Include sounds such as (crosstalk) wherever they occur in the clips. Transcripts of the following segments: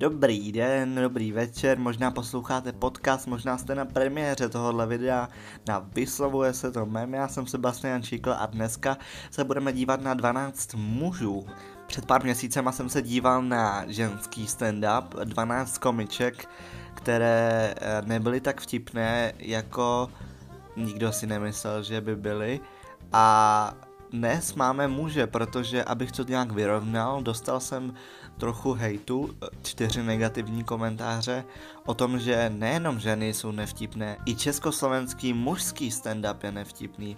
Dobrý den, dobrý večer, možná posloucháte podcast, možná jste na premiéře tohohle videa na Vyslovuje se to mém, já jsem Sebastian Číkl a dneska se budeme dívat na 12 mužů. Před pár měsícema jsem se díval na ženský stand-up, 12 komiček, které eh, nebyly tak vtipné, jako nikdo si nemyslel, že by byly. A dnes máme muže, protože abych to nějak vyrovnal, dostal jsem trochu hejtu, čtyři negativní komentáře o tom, že nejenom ženy jsou nevtipné, i československý mužský stand-up je nevtipný.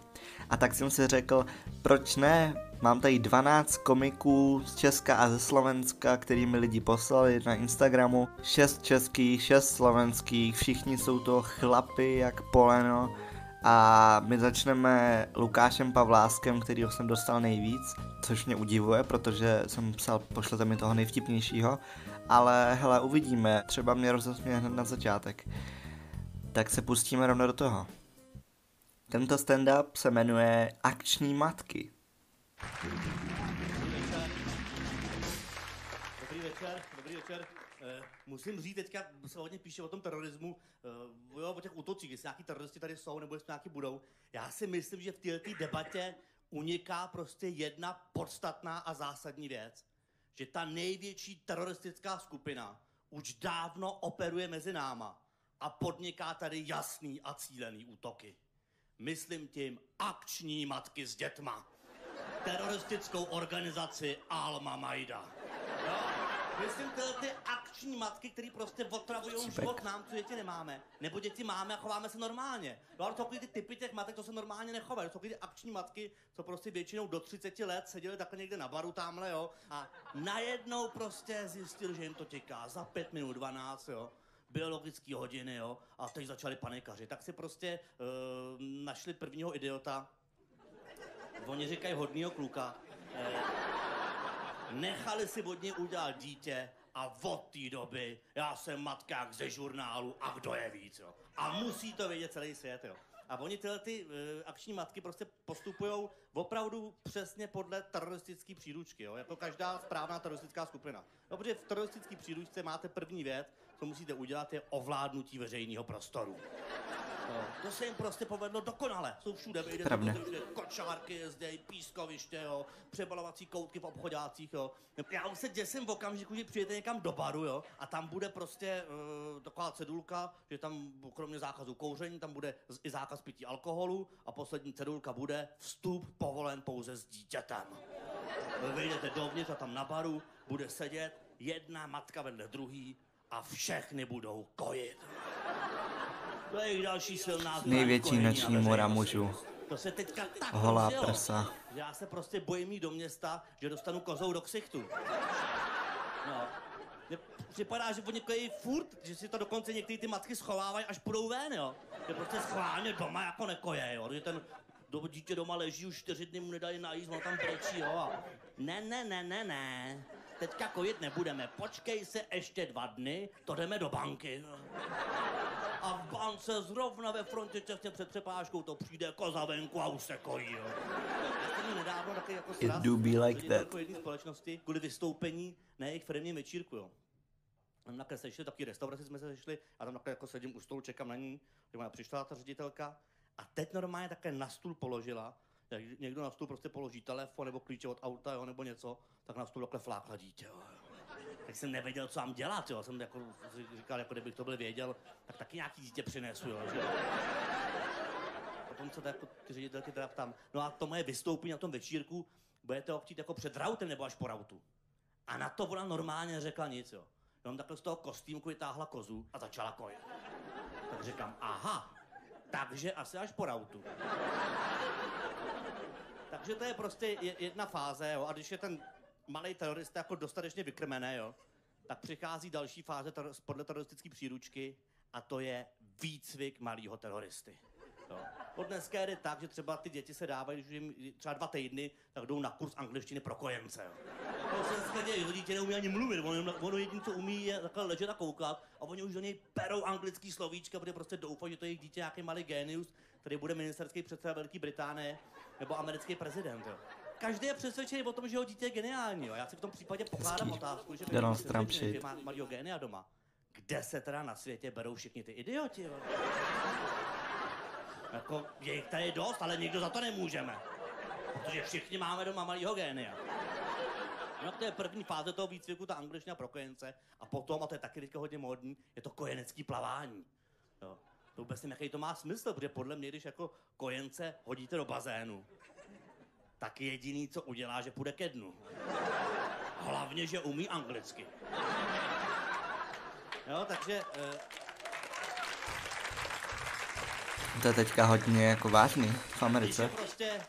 A tak jsem si řekl, proč ne? Mám tady 12 komiků z Česka a ze Slovenska, kterými lidi poslali na Instagramu. 6 českých, 6 slovenských, všichni jsou to chlapy jak poleno a my začneme Lukášem Pavláskem, kterýho jsem dostal nejvíc, což mě udivuje, protože jsem psal, pošlete mi toho nejvtipnějšího, ale hele, uvidíme, třeba mě rozesměje hned na začátek. Tak se pustíme rovno do toho. Tento stand-up se jmenuje Akční matky. Dobrý večer, dobrý večer. Eh, musím říct, teďka se hodně píše o tom terorismu, eh, jo, o těch útocích, jestli nějaký teroristi tady jsou, nebo jestli nějaký budou. Já si myslím, že v této debatě uniká prostě jedna podstatná a zásadní věc. Že ta největší teroristická skupina už dávno operuje mezi náma a podniká tady jasný a cílený útoky. Myslím tím akční matky s dětma. Teroristickou organizaci Alma Majda. Myslím tyhle ty akční matky, které prostě otravují život nám, co děti nemáme. Nebo děti máme a chováme se normálně. No ale to jsou ty typy těch matek, to se normálně nechovají. To jsou ty akční matky, co prostě většinou do 30 let seděli takhle někde na baru tamhle, jo. A najednou prostě zjistil, že jim to těká za 5 minut 12, jo biologické hodiny, jo, a teď začali panikaři. Tak si prostě uh, našli prvního idiota, oni říkají hodnýho kluka, eh, nechali si od něj udělat dítě a od té doby já jsem matkák ze žurnálu a kdo je víc, jo. A musí to vědět celý svět, jo. A oni tyhle ty uh, akční matky prostě postupují opravdu přesně podle teroristické příručky, jo? jako každá správná teroristická skupina. No, protože v teroristické příručce máte první věc, co musíte udělat, je ovládnutí veřejného prostoru. No, to se jim prostě povedlo dokonale. Jsou všude, vyjdete, Pravda. všude kočárky jezdějí, pískoviště, jo, přebalovací koutky v obchodácích, jo. Já už se děsím v okamžiku, že přijete někam do baru, jo, a tam bude prostě uh, taková cedulka, že tam kromě zákazu kouření, tam bude i zákaz pití alkoholu a poslední cedulka bude vstup povolen pouze s dítětem. Vy Vyjdete dovnitř a tam na baru bude sedět jedna matka vedle druhý a všechny budou kojit. To je další silná Největší noční mora mužů. To se teďka tak Holá rozjelo, prsa. že Já se prostě bojím jít do města, že dostanu kozou do ksichtu. No. Mně Připadá, že oni kojí furt, že si to dokonce některé ty matky schovávají, až půjdou ven, jo. Že prostě schválně doma jako nekoje, jo. Že ten do, dítě doma leží už čtyři dny, mu nedají najíst, on tam brečí, jo. Ne, ne, ne, ne, ne. Teďka kojit nebudeme. Počkej se ještě dva dny, to jdeme do banky. A v bance zrovna ve frontě těsně před přepážkou to přijde koza venku a už se kojí, jo. Nedávno taky jako It do be like that. jako jedné společnosti kvůli vystoupení na jejich firmním večírku, jo. Tam takhle sešli, taky restauraci jsme se sešli a tam takhle jako sedím u stolu, čekám na ní, ona přišla ta ředitelka a teď normálně takhle na stůl položila, jak někdo na stůl prostě položí telefon nebo klíče od auta, jo, nebo něco, tak na stůl takhle flákla dítě, jo. Tak jsem nevěděl, co mám dělat, jo. Jsem jako říkal, jako kdybych to byl věděl, tak taky nějaký dítě přinesu, jo. Že? Potom se to jako ty ředitelky teda ptám, no a to moje vystoupení na tom večírku, budete ho chtít jako před rautem nebo až po rautu? A na to ona normálně neřekla nic, jo. Jenom takhle z toho kostýmku vytáhla kozu a začala kojit. Tak říkám, aha, takže asi až po rautu. Takže to je prostě je- jedna fáze, jo. A když je ten malý terorista jako dostatečně vykrmený, jo, tak přichází další fáze ter- podle teroristické příručky a to je výcvik malého teroristy. Jo. Od dneska jde tak, že třeba ty děti se dávají, že jim třeba dva týdny, tak jdou na kurz angličtiny pro kojence. Jo. To se dneska děje, že dítě neumí ani mluvit, ono, ono jediné, co umí, je takhle ležet a koukat a oni už do něj perou anglický slovíčka, protože prostě doufají, že to je jejich dítě nějaký malý genius, který bude ministerský předseda Velké Británie nebo americký prezident. Jo. každý je přesvědčený o tom, že jeho dítě je geniální. Jo. Já si v tom případě pokládám Hezký. otázku, že Donald když Trump že má malýho génia doma. Kde se teda na světě berou všichni ty idioti? Jo? Jako, je jich tady dost, ale nikdo za to nemůžeme. Protože všichni máme doma malýho génia. No to je první fáze toho výcviku, ta angličtina pro kojence. A potom, a to je taky teďka hodně módní, je to kojenecký plavání. Jo. To vůbec nevím, jaký to má smysl, protože podle mě, když jako kojence hodíte do bazénu, tak jediný, co udělá, že půjde ke dnu. Hlavně, že umí anglicky. Jo, takže eh, To je teďka hodně jako vážný v když Americe. prostě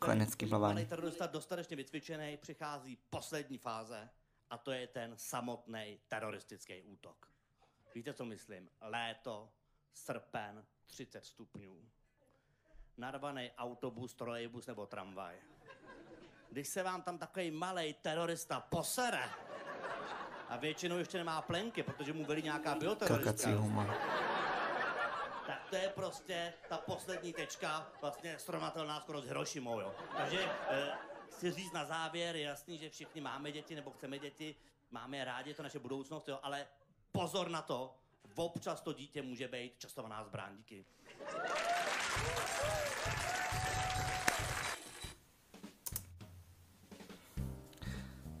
Kojenecký plavání. malý terorista dostatečně vycvičený, přichází poslední fáze a to je ten samotný teroristický útok. Víte, co myslím? Léto, srpen, 30 stupňů. Narvaný autobus, trolejbus nebo tramvaj. Když se vám tam takový malý terorista posere, a většinou ještě nemá plenky, protože mu velí nějaká bioteroristka, Kakací humor. To je prostě ta poslední tečka, vlastně srovnatelná skoro s Hirošimou, jo. Takže eh, chci říct na závěr, je jasný, že všichni máme děti nebo chceme děti, máme rádi, to naše budoucnost, jo, ale pozor na to, občas to dítě může být časovaná zbraň, díky.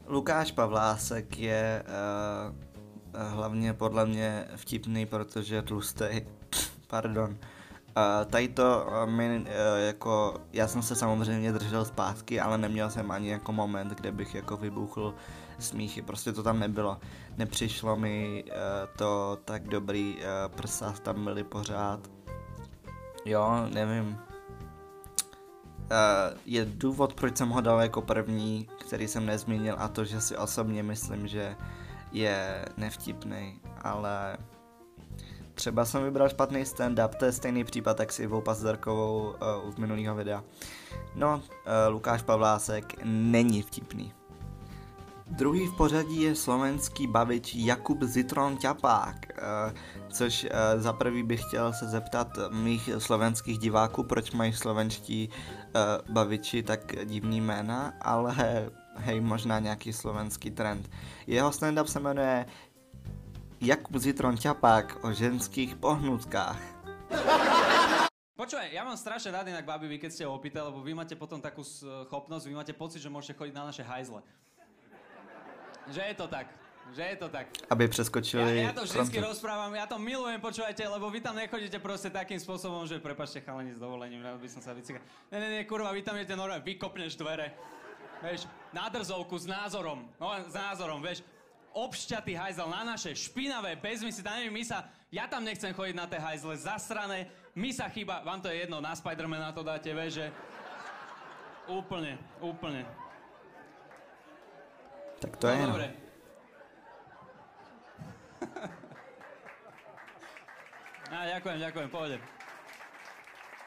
Lukáš Pavlásek je uh, hlavně podle mě vtipný, protože je tlustý. Pardon. Uh, tady to uh, mi, uh, jako, já jsem se samozřejmě držel zpátky, ale neměl jsem ani jako moment, kde bych jako vybuchl smíchy, prostě to tam nebylo. Nepřišlo mi uh, to tak dobrý, uh, prsa tam byly pořád. Jo, nevím, Uh, je důvod, proč jsem ho dal jako první, který jsem nezmínil, a to, že si osobně myslím, že je nevtipný, ale třeba jsem vybral špatný stand-up, to je stejný případ jak s Pazderkovou uh, z minulého videa. No, uh, Lukáš Pavlásek není vtipný. Druhý v pořadí je slovenský bavič Jakub Zitron Ťapák, eh, což eh, za prvý bych chtěl se zeptat mých slovenských diváků, proč mají slovenští eh, baviči tak divný jména, ale hej, možná nějaký slovenský trend. Jeho stand-up se jmenuje Jakub Zitron Ťapák o ženských pohnutkách. Počúvaj, ja mám strašne rád inak babi, vy keď ste opýta, lebo vy máte potom takú schopnosť, vy máte pocit, že môžete chodiť na naše hajzle. Že je to tak. Že je to tak. Aby přeskočili ja to vždycky frontu. rozprávam, ja to milujem, počúvajte, lebo vy tam nechodíte proste takým spôsobom, že prepačte chalani s dovolením, rád by som sa vycikal. Ne, ne, ne, kurva, vy tam idete normálne, vykopneš dvere. Vieš, na drzovku s názorom, no s názorom, vieš. Obšťatý hajzel na naše, špinavé, bez mysli, tam neviem, my sa, ja tam nechcem chodiť na tie hajzle, zasrané, my sa chýba, vám to je jedno, na Spidermana to dáte, vieš, že... Úplne, úplne. Tak to je no, no. dobre. (laughs) Á, ďakujem, ďakujem, pohode.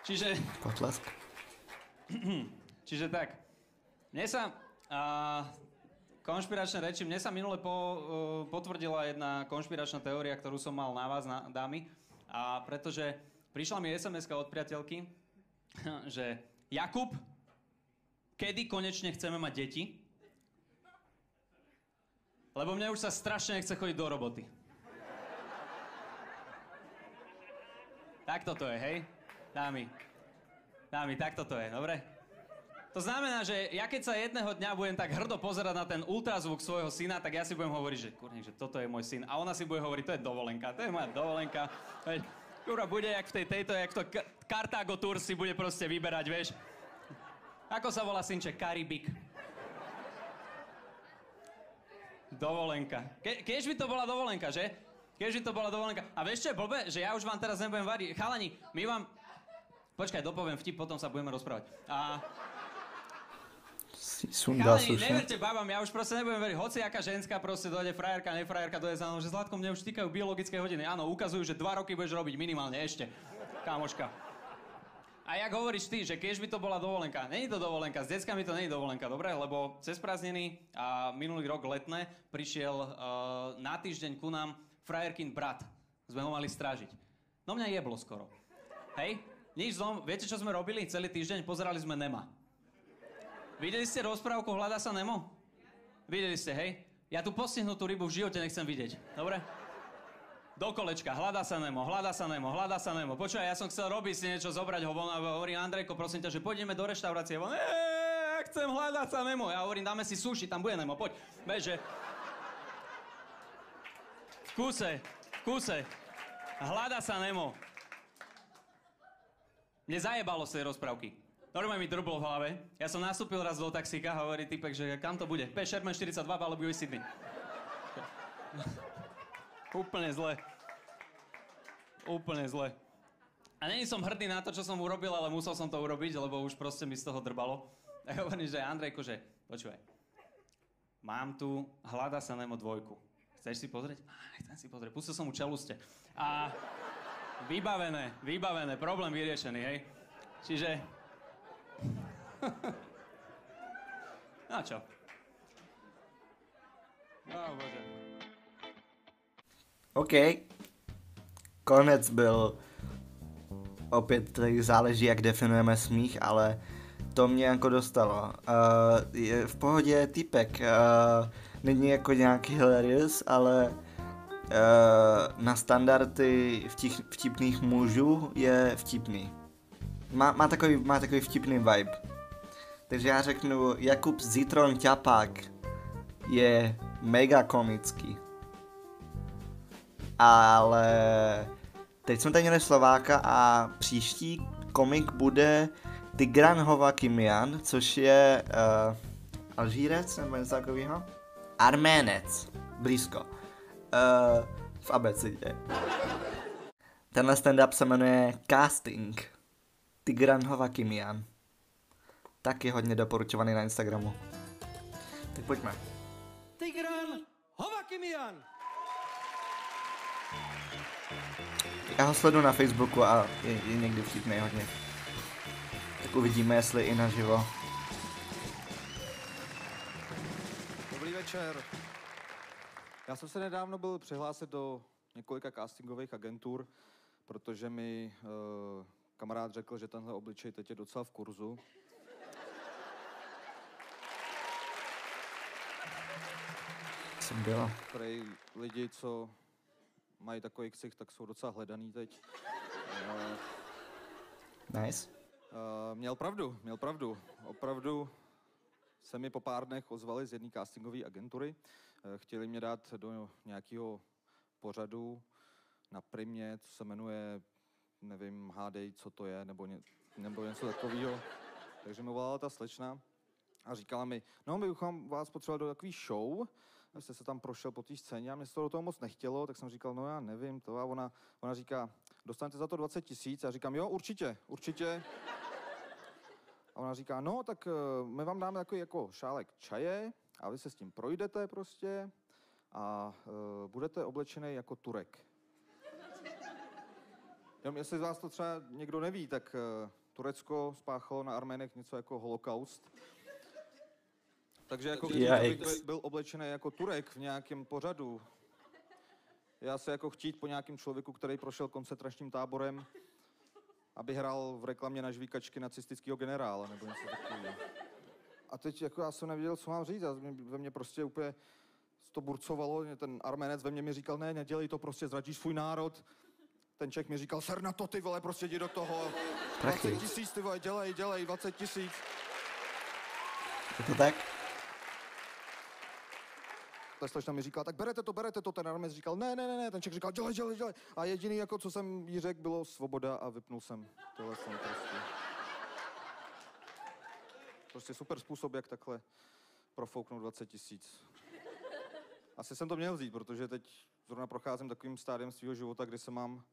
Čiže, Potlesk. (clears throat) čiže tak, mne sa a, konšpiračné reči, mne sa minule po, uh, potvrdila jedna konšpiračná teória, ktorú som mal na vás, na, dámy, a pretože prišla mi sms od priateľky, (laughs) že Jakub, kedy konečne chceme mať deti? Lebo mne už sa strašne nechce chodiť do roboty. Takto to je, hej? Dámy. Dámy, takto to je, dobre? To znamená, že ja keď sa jedného dňa budem tak hrdo pozerať na ten ultrazvuk svojho syna, tak ja si budem hovoriť, že kurník, že toto je môj syn. A ona si bude hovoriť, to je dovolenka, to je moja dovolenka. Kurva, bude jak v tej tejto, jak to K- Cartago Tour si bude proste vyberať, vieš? Ako sa volá synček? Karibik. Dovolenka. Ke, kež by to bola dovolenka, že? Kež by to bola dovolenka. A vieš čo je blbé? Že ja už vám teraz nebudem variť. Chalani, my vám... Počkaj, dopoviem vtip, potom sa budeme rozprávať. A... Si sundal Chalani, slušne. neverte babám, ja už proste nebudem veriť. Hoci aká ženská proste dojde, frajerka, nefrajerka, dojde za mnou, že Zlatko, mne už týkajú biologické hodiny. Áno, ukazujú, že dva roky budeš robiť minimálne ešte. Kámoška. A jak hovoríš ty, že keď by to bola dovolenka? Není to dovolenka, s deckami to není dovolenka, dobre? Lebo cez prázdniny a minulý rok letné prišiel uh, na týždeň ku nám frajerkin brat. Sme ho mali strážiť. No mňa jeblo skoro. Hej? Nič zlom, viete čo sme robili celý týždeň? Pozerali sme Nema. Videli ste rozprávku Hľada sa Nemo? Videli ste, hej? Ja tu postihnutú rybu v živote nechcem vidieť. Dobre? Do kolečka, hľada sa Nemo, hľada sa Nemo, hľada sa Nemo. Počúvaj, ja som chcel robiť si niečo, zobrať ho von a hovorí Andrejko, prosím ťa, že pôjdeme do reštaurácie. On, eee, ja chcem hľadať sa Nemo. Ja hovorím, dáme si sushi, tam bude Nemo, poď. Vieš, že... V kuse, v kuse. Hľada sa Nemo. Mne zajebalo z tej rozprávky. Normálne mi drblo v hlave. Ja som nastúpil raz do taxíka hovorí typek, že kam to bude? P. Sherman 42 alebo US Sydney. (laughs) Úplne zle. Úplne zle. A není som hrdý na to, čo som urobil, ale musel som to urobiť, lebo už proste mi z toho drbalo. A hovorím, že Andrejko, že počúvaj, mám tu Hľada sa Nemo dvojku. Chceš si pozrieť? Á, chcem si pozrieť. Pustil som mu čeluste. A vybavené, vybavené, problém vyriešený, hej. Čiže... (laughs) no čo? No, bože. OK. Konec byl opět tady záleží, jak definujeme smích, ale to mě jako dostalo. Uh, je v pohodě typek. Uh, není jako nějaký hilarious, ale uh, na standardy vtip, vtipných mužů je vtipný. Má, má, takový, má takový vtipný vibe. Takže já řeknu, Jakub Zitron Ťapák je mega komický ale teď jsme tady měli Slováka a příští komik bude Tigran Hovakimian, což je uh, Alžírec nebo něco takového? Arménec, blízko. Uh, v abecedě. Tenhle stand-up se jmenuje Casting. Tigran Hovakimian. Taky hodně doporučovaný na Instagramu. Tak pojďme. Tigran Hovakimian. Já ho sledu na Facebooku a je, je někdy vtipný hodně. Tak uvidíme, jestli i naživo. Dobrý večer. Já jsem se nedávno byl přihlásit do několika castingových agentur, protože mi uh, kamarád řekl, že tenhle obličej teď je docela v kurzu. Jsem byla. Prej lidi, co mají takový ksich, tak jsou docela hledaný teď. Uh, Nice. Uh, měl pravdu, měl pravdu. Opravdu se mi po pár dnech ozvali z jedné castingové agentury. Uh, chtěli mě dát do nějakého pořadu na primě, co se jmenuje, nevím, hádej, co to je, nebo, ně, nebo něco takového. Takže mi volala ta slečna a říkala mi, no my bychom vás potřebovali do takové show, jste se tam prošel po té scéně a mě se to do toho moc nechtělo, tak jsem říkal, no já nevím to. A ona, ona říká, dostanete za to 20 tisíc? A říkám, jo, určitě, určitě. A ona říká, no, tak uh, my vám dáme takový jako šálek čaje a vy se s tím projdete prostě a uh, budete oblečený jako Turek. Jenom jestli z vás to třeba někdo neví, tak uh, Turecko spáchalo na Arménech něco jako holokaust. Takže jako když Yikes. byl oblečený jako Turek v nějakém pořadu, já se jako chtít po nějakém člověku, který prošel koncentračním táborem, aby hrál v reklamě na žvíkačky nacistického generála nebo něco takového. A teď jako já jsem nevěděl, co mám říct. A mě- ve mně prostě úplně to burcovalo. Mě Ten arménec ve mně mi říkal, ne, nedělej to, prostě zradíš svůj národ. Ten Čech mi říkal, ser na to, ty vole, prostě jdi do toho. 20 Prachy. tisíc, ty vole, dělej, dělej, 20 tisíc. Je to tak? Ta slečna mi říkala, tak berete to, berete to. Ten armec říkal, ne, ne, ne, ne. Ten Čech říkal, dělej, dělej, dělej. A jediný, jako co jsem jí řekl, bylo svoboda a vypnul jsem telefon prostě. Prostě super způsob, jak takhle profouknout 20 tisíc. Asi jsem to měl vzít, protože teď zrovna procházím takovým stádiem svého života, kdy se mám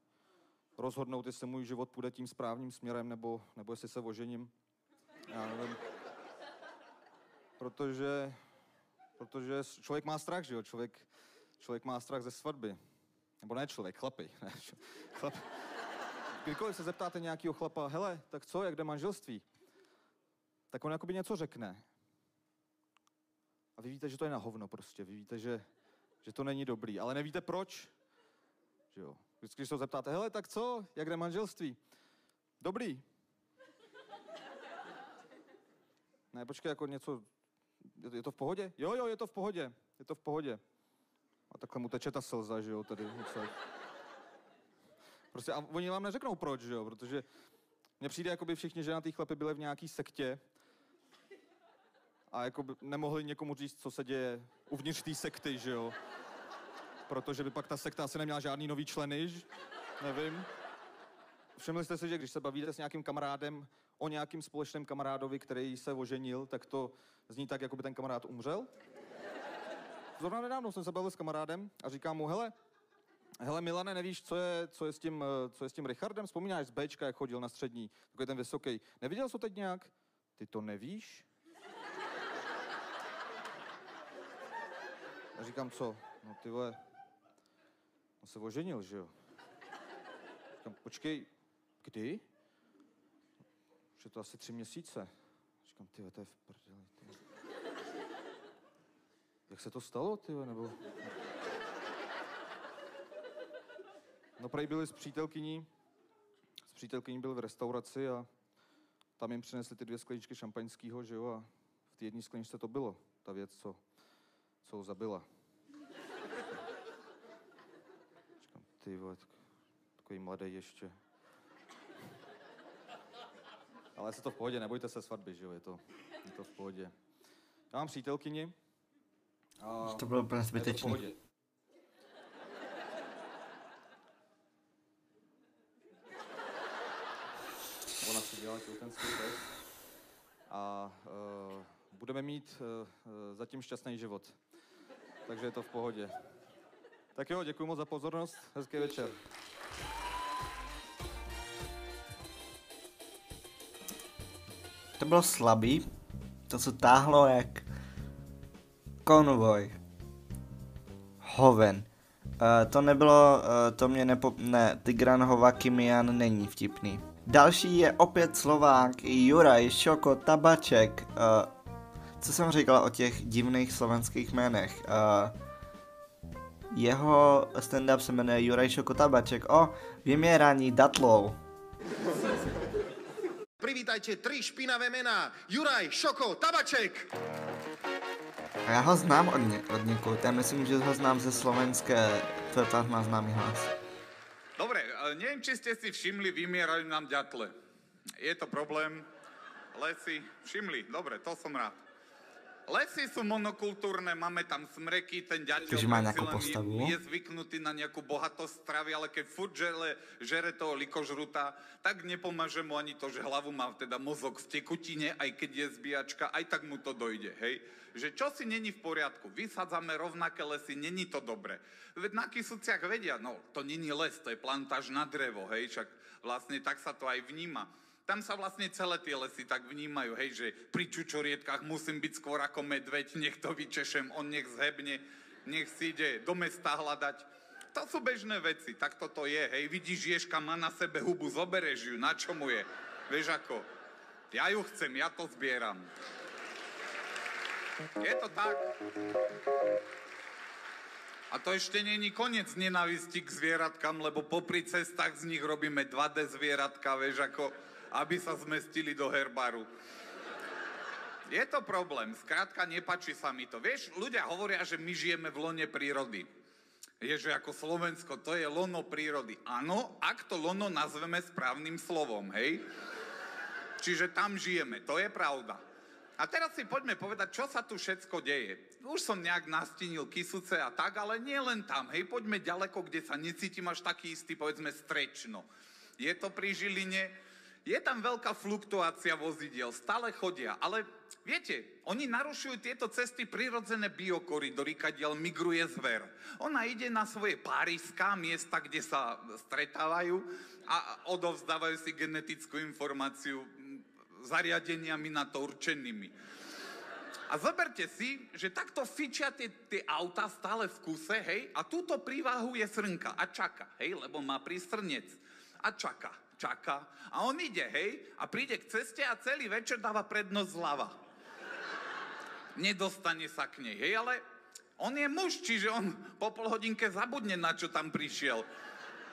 rozhodnout, jestli můj život půjde tím správným směrem, nebo, nebo jestli se ožením. Já nevím. Protože Protože člověk má strach, že jo? Člověk, člověk má strach ze svatby. Nebo ne člověk, chlapi. (laughs) Ne, chlap. Kdykoliv se zeptáte nějakého chlapa, hele, tak co, jak jde manželství? Tak on jakoby něco řekne. A vy víte, že to je na hovno prostě. Vy víte, že, že to není dobrý. Ale nevíte proč. Že jo? Vždycky, když se zeptáte, hele, tak co, jak jde manželství? Dobrý. Ne, počkej, jako něco, je to, v pohodě? Jo, jo, je to v pohodě, je to v pohodě. A takhle mu teče ta slza, že jo, tady. Prostě a oni vám neřeknou proč, že jo, protože mně přijde, jako by všichni ženatý chlapy byli v nějaký sektě a jako by nemohli někomu říct, co se děje uvnitř té sekty, že jo. Protože by pak ta sekta asi neměla žádný nový členy, ž- nevím. Všimli jste si, že když se bavíte s nějakým kamarádem o nějakým společném kamarádovi, který se oženil, tak to zní tak, jako by ten kamarád umřel? Zrovna nedávno jsem se bavil s kamarádem a říkám mu, hele, hele Milane, nevíš, co je, co je, s, tím, eh, co je s tím Richardem? Vzpomínáš z Bčka, jak chodil na střední, takový ten vysoký. Neviděl jsi to teď nějak? Ty to nevíš? A říkám, co? No ty vole, on se oženil, že jo? Říkám, počkej, kdy? Už je to asi tři měsíce. Říkám, ty to je v prdeli. Ty. Jak se to stalo, ty nebo... No prej byli s přítelkyní, s přítelkyní byl v restauraci a tam jim přinesli ty dvě skleničky šampaňského, že jo, a v té jedné skleničce to bylo, ta věc, co, co ho zabila. Říkám, ty vole, tak- takový mladý ještě. Ale je to v pohodě, nebojte se svatby, že jo, je to, je to v pohodě. Já mám přítelkyni. A To bylo úplně pohodě. Ona si dělala těhotenský test a uh, budeme mít uh, zatím šťastný život. Takže je to v pohodě. Tak jo, děkuji moc za pozornost, hezký večer. To bylo slabý. To se táhlo jak konvoj. Hoven. Uh, to nebylo, uh, to mě nepo... Ne, Tigran Hovakimian není vtipný. Další je opět Slovák, Juraj Šoko Tabaček. Uh, co jsem říkal o těch divných slovenských jménech? Uh, jeho stand-up se jmenuje Juraj Šoko Tabaček o vymierání datlou. Privítajte tri špinavé mená. Juraj, Šoko, Tabaček. A já ho znám od, ně, od někud. Já myslím, že ho znám ze slovenské. To je tak má známý hlas. Dobre, ale neviem, či ste si všimli, vymierajú nám ďatle. Je to problém. Lesy, všimli, dobre, to som rád. Lesy sú monokultúrne, máme tam smreky, ten ďateľ Takže má len postavu? je, je zvyknutý na nejakú bohatosť stravy, ale keď furt žere, žere toho likožruta, tak nepomáže mu ani to, že hlavu má teda mozog v tekutine, aj keď je zbíjačka, aj tak mu to dojde, hej? Že čo si není v poriadku, vysadzame rovnaké lesy, není to dobre. Veď na Kisuciach vedia, no to není les, to je plantáž na drevo, hej, však vlastne tak sa to aj vníma. Tam sa vlastne celé tie lesy tak vnímajú, hej, že pri čučorietkách musím byť skôr ako medveď, (laughs) nech to vyčešem, on nech zhebne, nech si ide do mesta hľadať. To sú bežné veci, tak toto je, hej, vidíš, Ježka má na sebe hubu, zobereš ju, na čo mu je, vieš ako, ja ju chcem, ja to zbieram. Je to tak. A to ešte není koniec nenavisti k zvieratkám, lebo popri cestách z nich robíme 2D zvieratka, vieš, ako aby sa zmestili do herbaru. Je to problém, skrátka nepačí sa mi to. Vieš, ľudia hovoria, že my žijeme v lone prírody. Je, že ako Slovensko, to je lono prírody. Áno, ak to lono nazveme správnym slovom, hej? Čiže tam žijeme, to je pravda. A teraz si poďme povedať, čo sa tu všetko deje. Už som nejak nastínil Kisuce a tak, ale nie len tam. Hej, poďme ďaleko, kde sa necítim až taký istý, povedzme, strečno. Je to pri Žiline, je tam veľká fluktuácia vozidiel, stále chodia, ale viete, oni narušujú tieto cesty prirodzené biokoridory, kadiaľ migruje zver. Ona ide na svoje páriská miesta, kde sa stretávajú a odovzdávajú si genetickú informáciu zariadeniami na to určenými. A zoberte si, že takto fičia tie, tie auta stále v kuse, hej, a túto prívahu je srnka a čaká, hej, lebo má prístrnec. A čaká, čaká. A on ide, hej, a príde k ceste a celý večer dáva prednosť zľava. Nedostane sa k nej, hej, ale on je muž, čiže on po pol hodinke zabudne, na čo tam prišiel.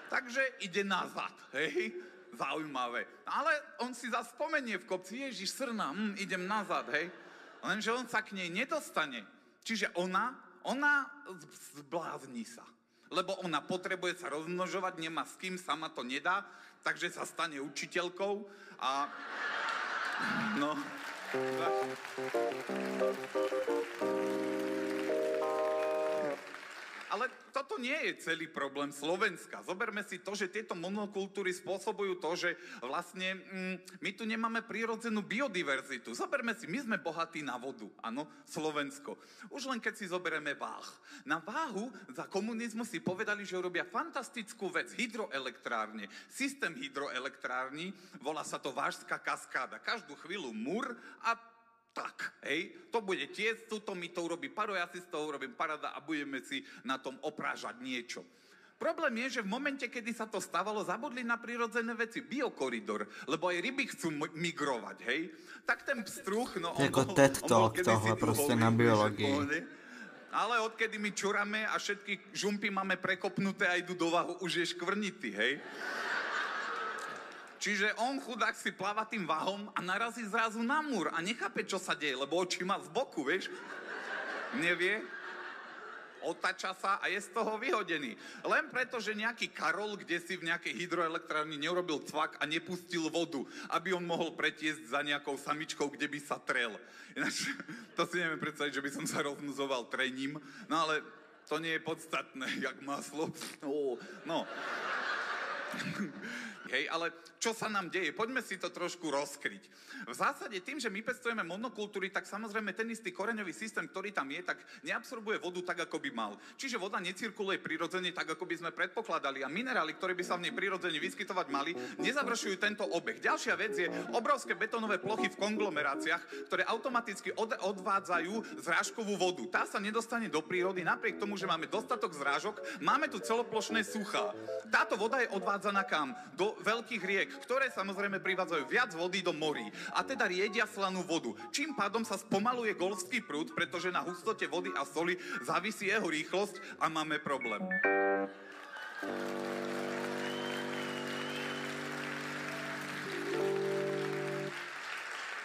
Takže ide nazad, hej. zaujímavé. Ale on si zase spomenie v kopci, Ježiš, srna, hm, idem nazad, hej. Lenže on sa k nej nedostane. Čiže ona, ona zblázni sa. Lebo ona potrebuje sa rozmnožovať, nemá s kým, sama to nedá, takže sa stane učiteľkou a... No... Ale toto nie je celý problém Slovenska. Zoberme si to, že tieto monokultúry spôsobujú to, že vlastne mm, my tu nemáme prírodzenú biodiverzitu. Zoberme si, my sme bohatí na vodu, áno, Slovensko. Už len keď si zoberieme váh. Na váhu za komunizmu si povedali, že robia fantastickú vec, hydroelektrárne. Systém hydroelektrární, volá sa to Vážská kaskáda. Každú chvíľu mur a tak, hej, to bude tiec, tuto mi to urobí paro, ja si z toho urobím parada a budeme si na tom oprážať niečo. Problém je, že v momente, kedy sa to stávalo, zabudli na prirodzené veci. Biokoridor, lebo aj ryby chcú migrovať, hej. Tak ten pstruh, no To je ako TED Talk tohle prostě na biologii. Ale odkedy my čuráme a všetky žumpy máme prekopnuté a idú do vahu, už je škvrnitý, hej. Čiže on chudák si pláva tým vahom a narazí zrazu na múr a nechápe, čo sa deje, lebo oči má z boku, vieš? Nevie? Otača sa a je z toho vyhodený. Len preto, že nejaký Karol, kde si v nejakej hydroelektrárni neurobil cvak a nepustil vodu, aby on mohol pretiesť za nejakou samičkou, kde by sa trel. Ináč, (laughs) to si neviem predstaviť, že by som sa rozmnozoval trením, no ale to nie je podstatné, (laughs) jak maslo. No, no. (laughs) Hej, ale čo sa nám deje? Poďme si to trošku rozkryť. V zásade tým, že my pestujeme monokultúry, tak samozrejme ten istý koreňový systém, ktorý tam je, tak neabsorbuje vodu tak, ako by mal. Čiže voda necirkuluje prirodzene tak, ako by sme predpokladali a minerály, ktoré by sa v nej prirodzene vyskytovať mali, nezavršujú tento obeh. Ďalšia vec je obrovské betónové plochy v konglomeráciách, ktoré automaticky od, odvádzajú zrážkovú vodu. Tá sa nedostane do prírody, napriek tomu, že máme dostatok zrážok, máme tu celoplošné suchá. Táto voda je odvádzaná kam? Do veľkých riek, ktoré samozrejme privádzajú viac vody do morí a teda riedia slanú vodu. Čím pádom sa spomaluje golfský prúd, pretože na hustote vody a soli závisí jeho rýchlosť a máme problém.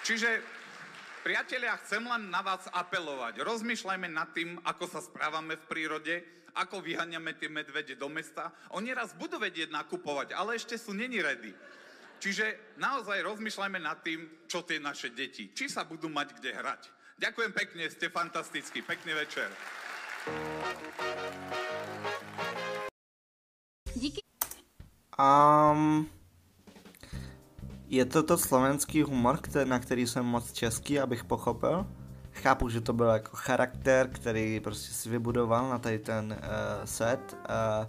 Čiže, priatelia, chcem len na vás apelovať. Rozmýšľajme nad tým, ako sa správame v prírode, ako vyháňame tie medvede do mesta. Oni raz budú vedieť nakupovať, ale ešte sú není ready. Čiže naozaj rozmýšľajme nad tým, čo tie naše deti. Či sa budú mať kde hrať. Ďakujem pekne, ste fantastickí. Pekný večer. Díky. Um, je to to slovenský humor, který, na který jsem moc český, abych pochopil. Chápu, že to byl jako charakter, který prostě si vybudoval na tady ten uh, set. Uh,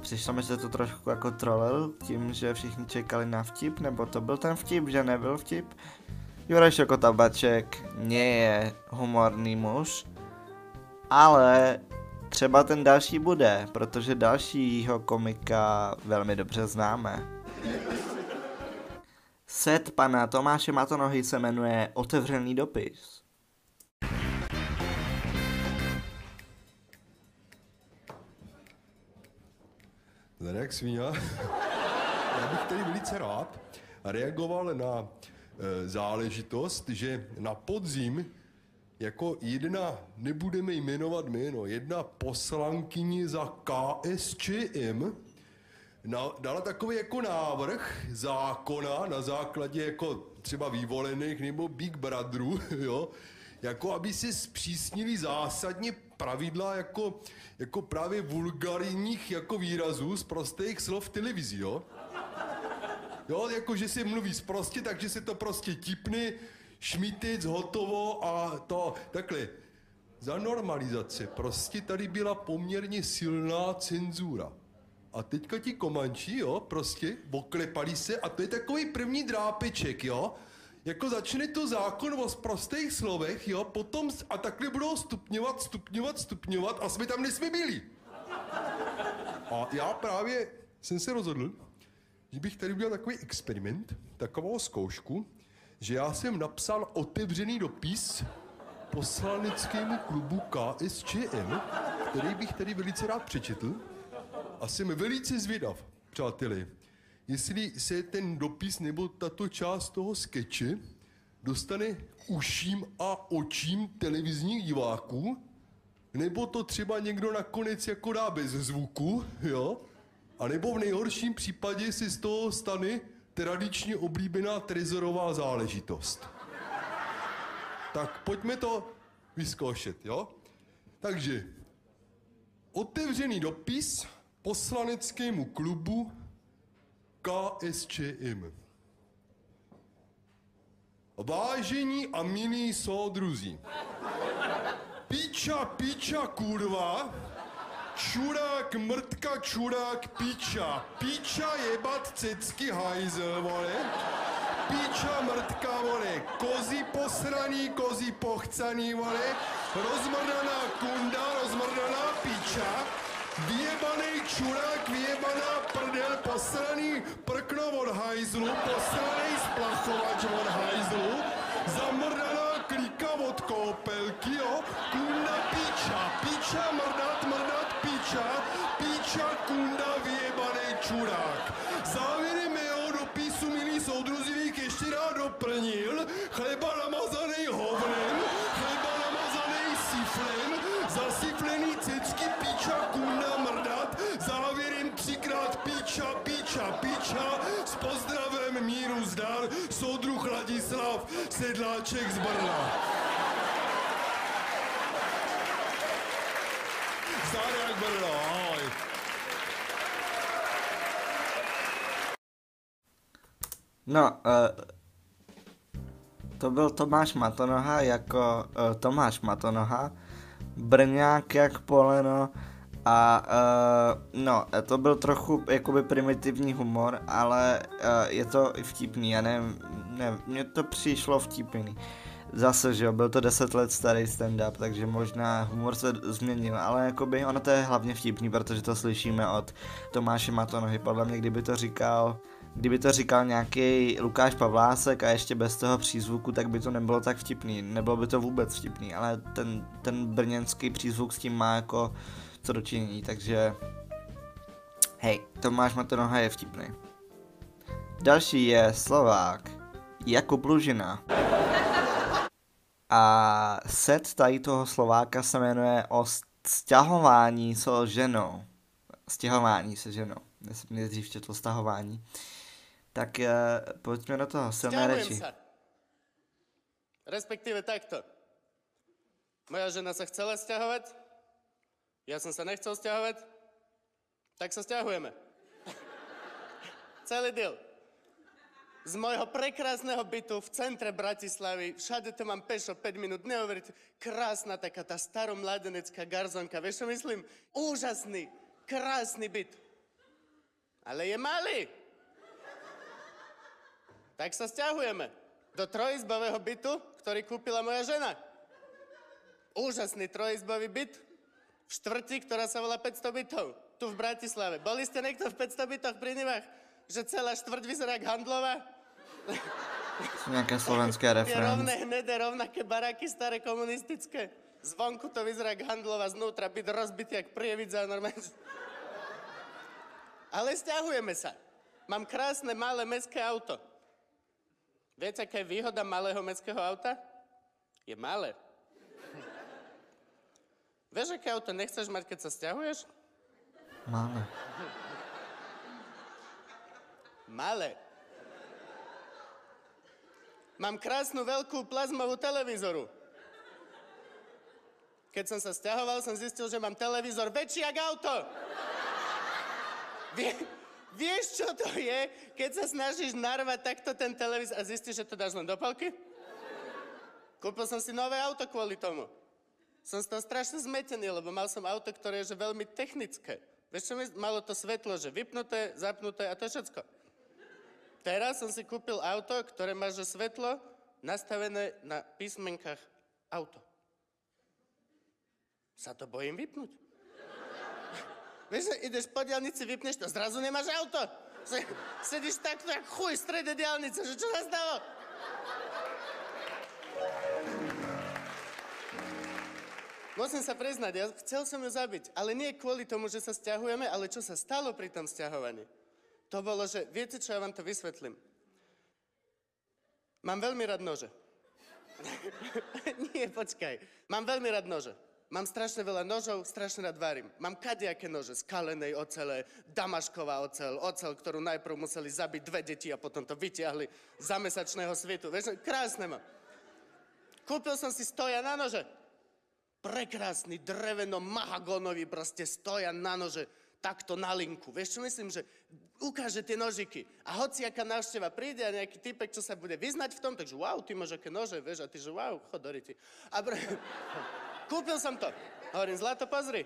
přišlo mi, že to trošku jako trolil tím, že všichni čekali na vtip, nebo to byl ten vtip, že nebyl vtip. Juraj Šokotabaček nie je humorný muž, ale třeba ten další bude, protože dalšího komika velmi dobře známe. Set pana Tomáše Matonohy se jmenuje Otevřený dopis. Ten jak svíňa. (laughs) Já bych tady velice rád reagoval na e, záležitost, že na podzim jako jedna, nebudeme jmenovat jméno, jedna poslankyni za KSČM na, dala takový jako návrh zákona na základě jako třeba vývolených nebo Big Brotherů, (laughs) jo, jako aby se zpřísnili zásadně pravidla jako, jako právě vulgarijních jako výrazů z prostých slov v televizi, jo. Jo, jako že se mluví prostě, takže se to prostě tipne, šmitec, hotovo a to, takhle. Za normalizace prostě tady byla poměrně silná cenzura. A teďka ti komanči, jo, prostě oklepali se a to je takový první drápeček, jo. Jako začne to zákon o prostých slovech, jo, potom a takhle budou stupňovat, stupňovat, stupňovat a jsme tam, jsme byli. A já právě jsem se rozhodl, že bych tady udělal takový experiment, takovou zkoušku, že já jsem napsal otevřený dopis poslaneckému klubu KSČM, který bych tady velice rád přečetl. A jsem velice zvědav, přáteli, jestli se ten dopis nebo tato část toho skeče dostane uším a očím televizních diváků, nebo to třeba někdo nakonec jako dá bez zvuku, jo? A nebo v nejhorším případě se z toho stane tradičně oblíbená trezorová záležitost. Tak pojďme to vyzkoušet, jo? Takže otevřený dopis poslaneckému klubu KSČM. Vážení a milí soudruzi, píča, píča, kurva, čurák, mrtka, čurák, píča, píča jebat cecky hajzel, vole, píča, mrtka, vole, kozy posraný, kozy pochcaný, vole, rozmrdaná kunda, rozmrdaná píča, Vyjebaný čurák, vyjebaná prdel, posraný prkno od hajzlu, posraný splachovač od hajzlu, zamrdaná klíka od koupelky, jo, kunda píča, píča, mrdat, mrdat, píča, píča, kunda, vyjebaný čurák. Závěrem mého dopisu, milí soudruzi, ještě rád doplnil, píča, píča, píča, s pozdravem míru zdar, soudruh Ladislav Sedláček z Brna. Zdar jak Brno, ahoj. No, uh, to byl Tomáš Matonoha jako uh, Tomáš Matonoha, Brňák jak poleno a uh, no, to byl trochu jakoby primitivní humor, ale uh, je to i vtipný, já nevím, ne, mně to přišlo vtipný. Zase, že jo, byl to 10 let starý stand-up, takže možná humor se změnil, ale jakoby ono to je hlavně vtipný, protože to slyšíme od Tomáše Matonohy. Podle mě, kdyby to říkal kdyby to říkal nějaký Lukáš Pavlásek a ještě bez toho přízvuku, tak by to nebylo tak vtipný. Nebylo by to vůbec vtipný, ale ten, ten brněnský přízvuk s tím má jako co dočinění, takže hej, Tomáš Matonoha je vtipný. Další je Slovák, Jakub Lužina. A set tady toho Slováka se jmenuje o stěhování se ženou. Stěhování se ženou. Já jsem nejdřív četl stahování. Tak uh, pojďme do toho, silné reči. sa. Respektíve takto. Moja žena sa chcela sťahovať, ja som sa nechcel sťahovať, tak sa sťahujeme. Celý deal. Z môjho prekrásneho bytu v centre Bratislavy, všade to mám pešo 5 minút, neuveríte, krásna taká tá staromladenecká garzonka, vieš čo myslím? Úžasný, krásny byt. Ale je malý. Tak sa stiahujeme do trojizbového bytu, ktorý kúpila moja žena. Úžasný trojizbový byt štvrti, ktorá sa volá 500 bytov, tu v Bratislave. Boli ste niekto v 500 bytoch pri Nivách? Že celá štvrť vyzerá jak handlová? Jsou nějaké slovenské Tie reference. rovné, hnedé, rovnaké baráky staré komunistické. Zvonku to vyzerá jak handlova, znútra byt rozbitý jak prievidza normálne. Ale stiahujeme sa. Mám krásne malé mestské auto. Viete, aká je výhoda malého mestského auta? Je malé. Vieš, aké auto nechceš mať, keď sa stiahuješ? Máme. Malé. Mám krásnu veľkú plazmovú televízoru. Keď som sa stiahoval, som zistil, že mám televízor väčší jak auto. Vie, vieš, čo to je, keď sa snažíš narvať takto ten televízor a zistíš, že to dáš len do palky? Kúpil som si nové auto kvôli tomu. Som z toho strašne zmetený, lebo mal som auto, ktoré je že veľmi technické. Vieš čo, malo to svetlo, že vypnuté, zapnuté a to je všetko. Teraz som si kúpil auto, ktoré má že svetlo nastavené na písmenkách auto. Sa to bojím vypnúť. (laughs) Vieš, ideš po diálnici, vypneš to, zrazu nemáš auto. Se- Sedíš takto, jak chuj, v strede diálnice, že čo sa stalo? Musím sa priznať, ja chcel som ju zabiť, ale nie kvôli tomu, že sa stiahujeme, ale čo sa stalo pri tom stiahovaní. to bolo, že viete čo, ja vám to vysvetlím. Mám veľmi rád nože. (laughs) Nie, počkaj. Mám veľmi rád nože. Mám strašne veľa nožov, strašne rád varím. Mám kadejaké nože z kalenej ocele, damašková ocel, ocel, ktorú najprv museli zabiť dve deti a potom to vytiahli za mesačného svitu. Vieš, krásne mám. Kúpil som si stoja na nože. Prekrásny, dreveno, mahagónový, proste stoja na nože, takto na linku. Vieš čo myslím, že ukáže tie nožiky. A hoci aká návšteva príde a nejaký typek, čo sa bude vyznať v tom, takže wow, ty máš aké nože, vieš, a ty že wow, chod riti. A pre... (laughs) Kúpil som to. Hovorím, zlato, pozri.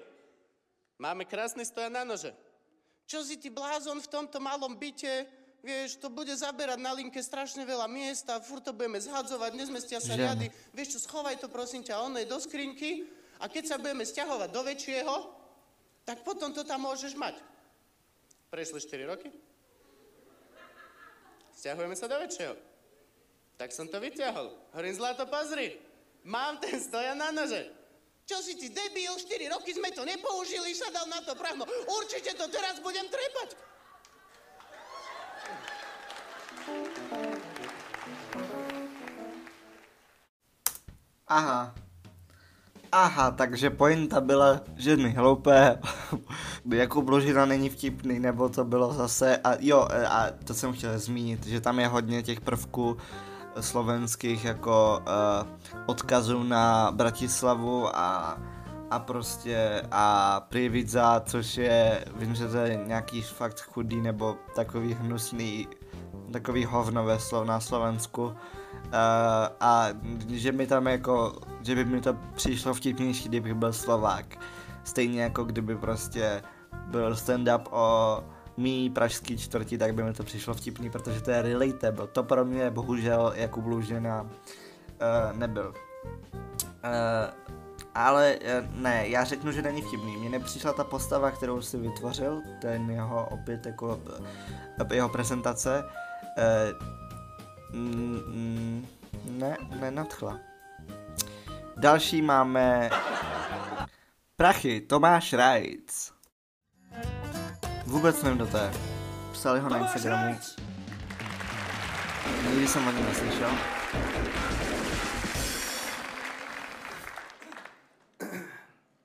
Máme krásny stoja na nože. Čo si ty blázon v tomto malom byte? Vieš, to bude zaberať na linke strašne veľa miesta, furt to budeme zhadzovať, nezmestia sa Žen. riady. Vieš čo, schovaj to prosím ťa onej do skrinky a keď sa budeme stiahovať do väčšieho, tak potom to tam môžeš mať. Prešli 4 roky. Stiahujeme sa do väčšieho. Tak som to vyťahol. Hovorím, zlato, pozri. Mám ten stoja na nože. Čo si ty debil, 4 roky sme to nepoužili, sa dal na to prach. No určite to teraz budem trepať. Aha. Aha, takže pointa byla ženy hloupé, (laughs) Jakub Ložina není vtipný, nebo to bylo zase, a jo, e, a to jsem chtěl zmínit, že tam je hodně těch prvků slovenských jako uh, odkazů na Bratislavu a, a prostě a Prievidza, což je, vím, že to je nějaký fakt chudý nebo takový hnusný, takový hovno ve slov na Slovensku. Uh, a že mi tam jako, že by mi to přišlo vtipnější, kdybych byl Slovák. Stejně jako kdyby prostě byl stand-up o mý pražský čtvrti, tak by mi to přišlo vtipný, protože to je relatable. To pro mě bohužel Jakub Lužina uh, nebyl. Uh, ale ne, já řeknu, že není vtipný. Mně nepřišla ta postava, kterou si vytvořil, ten jeho opět jako jeho prezentace. Uh, mm, mm, ne, nenadchla. Další máme Prachy, Tomáš Rajc. Vůbec nevím, kdo to je. Psali ho na Instagramu. Nikdy jsem o něm neslyšel.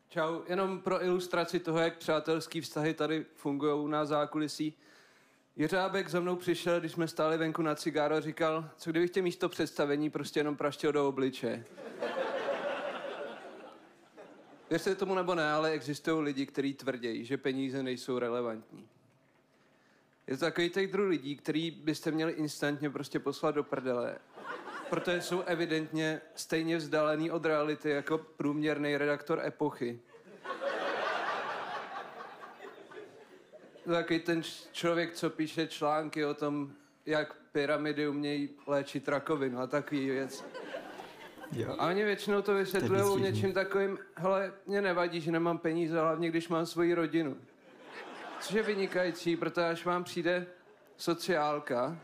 Čau, jenom pro ilustraci toho, jak přátelský vztahy tady fungují na zákulisí. Jeřábek za mnou přišel, když jsme stáli venku na cigáro a říkal, co kdybych tě místo představení prostě jenom praštil do obliče. Věřte tomu nebo ne, ale existují lidi, kteří tvrdí, že peníze nejsou relevantní. Je to takový těch druh lidí, který byste měli instantně prostě poslat do prdele. Protože jsou evidentně stejně vzdálený od reality jako průměrný redaktor epochy. Takový ten člověk, co píše články o tom, jak pyramidy umějí léčit rakovinu a takový věc. Jo. A oni většinou to vysvětlují něčím takovým, hele, mě nevadí, že nemám peníze, hlavně když mám svoji rodinu. Což je vynikající, protože až vám přijde sociálka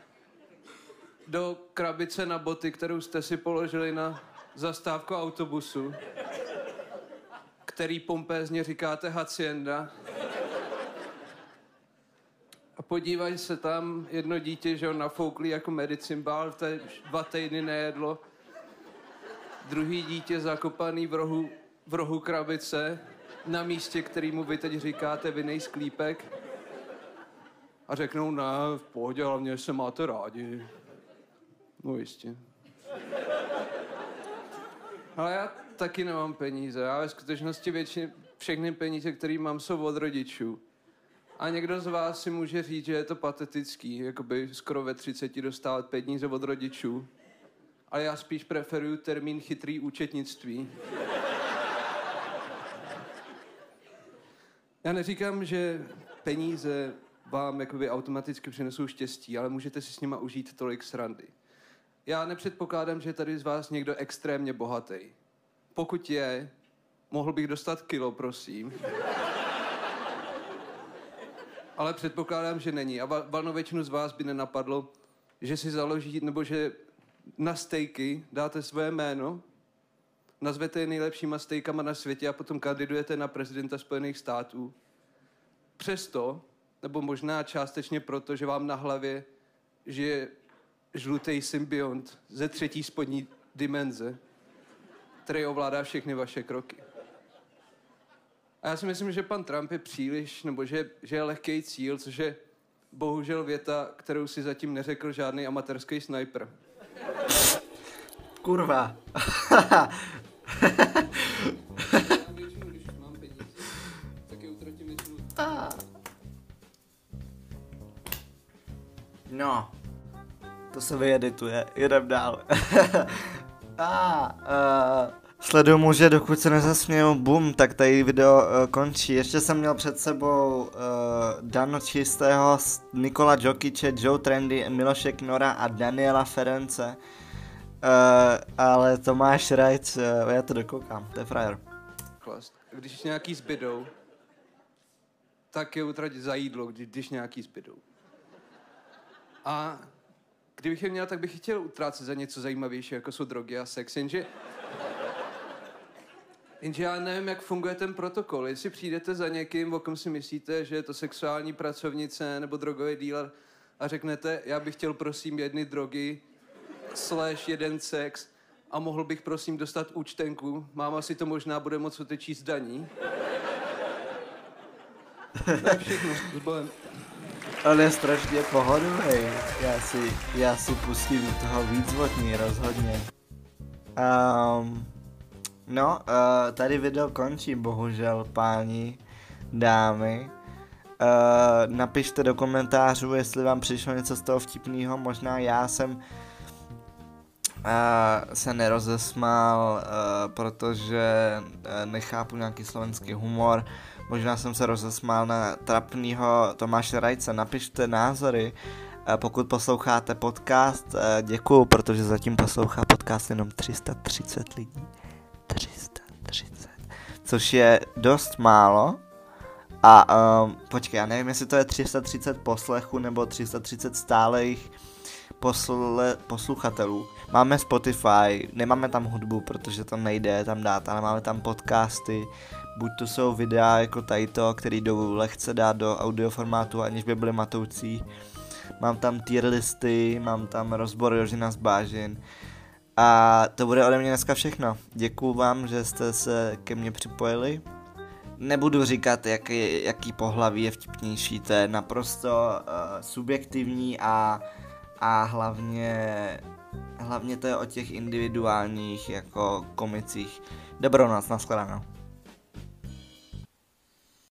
do krabice na boty, kterou jste si položili na zastávku autobusu, který pompézně říkáte hacienda, podívají se tam jedno dítě, že on nafouklý jako medicimbál, té dva týdny nejedlo. Druhý dítě zakopaný v rohu, v rohu krabice, na místě, kterýmu vy teď říkáte vinný sklípek. A řeknou, ne, v pohodě, hlavně se máte rádi. No jistě. Ale já taky nemám peníze. Já ve skutečnosti většině, všechny peníze, které mám, jsou od rodičů. A někdo z vás si může říct, že je to patetický, jakoby skoro ve 30 dostávat peníze od rodičů. Ale já spíš preferuju termín chytrý účetnictví. Já neříkám, že peníze vám jakoby automaticky přinesou štěstí, ale můžete si s nima užít tolik srandy. Já nepředpokládám, že je tady z vás někdo extrémně bohatý. Pokud je, mohl bych dostat kilo, prosím. Ale předpokládám, že není. A va- valnou většinu z vás by nenapadlo, že si založí, nebo že na stejky dáte své jméno, nazvete je nejlepšíma stejkama na světě a potom kandidujete na prezidenta Spojených států. Přesto, nebo možná částečně proto, že vám na hlavě žije žlutý symbiont ze třetí spodní dimenze, který ovládá všechny vaše kroky. A já si myslím, že pan Trump je příliš, nebo že, že je lehký cíl, což je bohužel věta, kterou si zatím neřekl žádný amatérský sniper. Kurva. No, to se vyedituje, jedem dál. (laughs) A, uh, sleduju muže, dokud se nezasmějou, bum, tak tady video uh, končí. Ještě jsem měl před sebou uh, Dano Čistého, Nikola Jokiče, Joe Trendy, Miloše Knora a Daniela Ference. Uh, ale Tomáš Rajc, uh, já to dokoukám, to je frajer. Když nějaký zbydou, tak je utratit za jídlo, když, nějaký zbydou. A kdybych je měl, tak bych chtěl utrácet za něco zajímavějšího, jako jsou drogy a sex, jenže... Jenže já nevím, jak funguje ten protokol. Jestli přijdete za někým, o kom si myslíte, že je to sexuální pracovnice nebo drogový dealer a řeknete, já bych chtěl prosím jedny drogy slash jeden sex a mohl bych prosím dostat účtenku. Máma si to možná bude moc otečít z daní. To je všechno. S. On je strašně pohodlný. Já si, já si pustím toho víc od ní, rozhodně. Um, no, uh, tady video končí, bohužel, páni, dámy. Uh, napište do komentářů, jestli vám přišlo něco z toho vtipného. Možná já jsem uh, se nerozesmál, uh, protože uh, nechápu nějaký slovenský humor. Možná jsem se rozesmál na trapnýho Tomáše Rajce. Napište názory. Uh, pokud posloucháte podcast, uh, děkuju, protože zatím poslouchá podcast jenom 330 lidí. 330. Což je dost málo. A um, počkej, já nevím, jestli to je 330 poslechů nebo 330 stálých posle, posluchatelů. Máme Spotify, nemáme tam hudbu, protože to nejde tam dát, ale máme tam podcasty, buď to jsou videa jako tadyto, který jdou lehce dát do audio formátu, aniž by byly matoucí. Mám tam tier listy, mám tam rozbor Jožina z Bážin. A to bude ode mě dneska všechno. Děkuju vám, že jste se ke mně připojili. Nebudu říkat, jaký, jaký pohlaví je vtipnější, to je naprosto uh, subjektivní a, a hlavně, hlavně to je o těch individuálních jako komicích. Dobrou noc, nashledanou.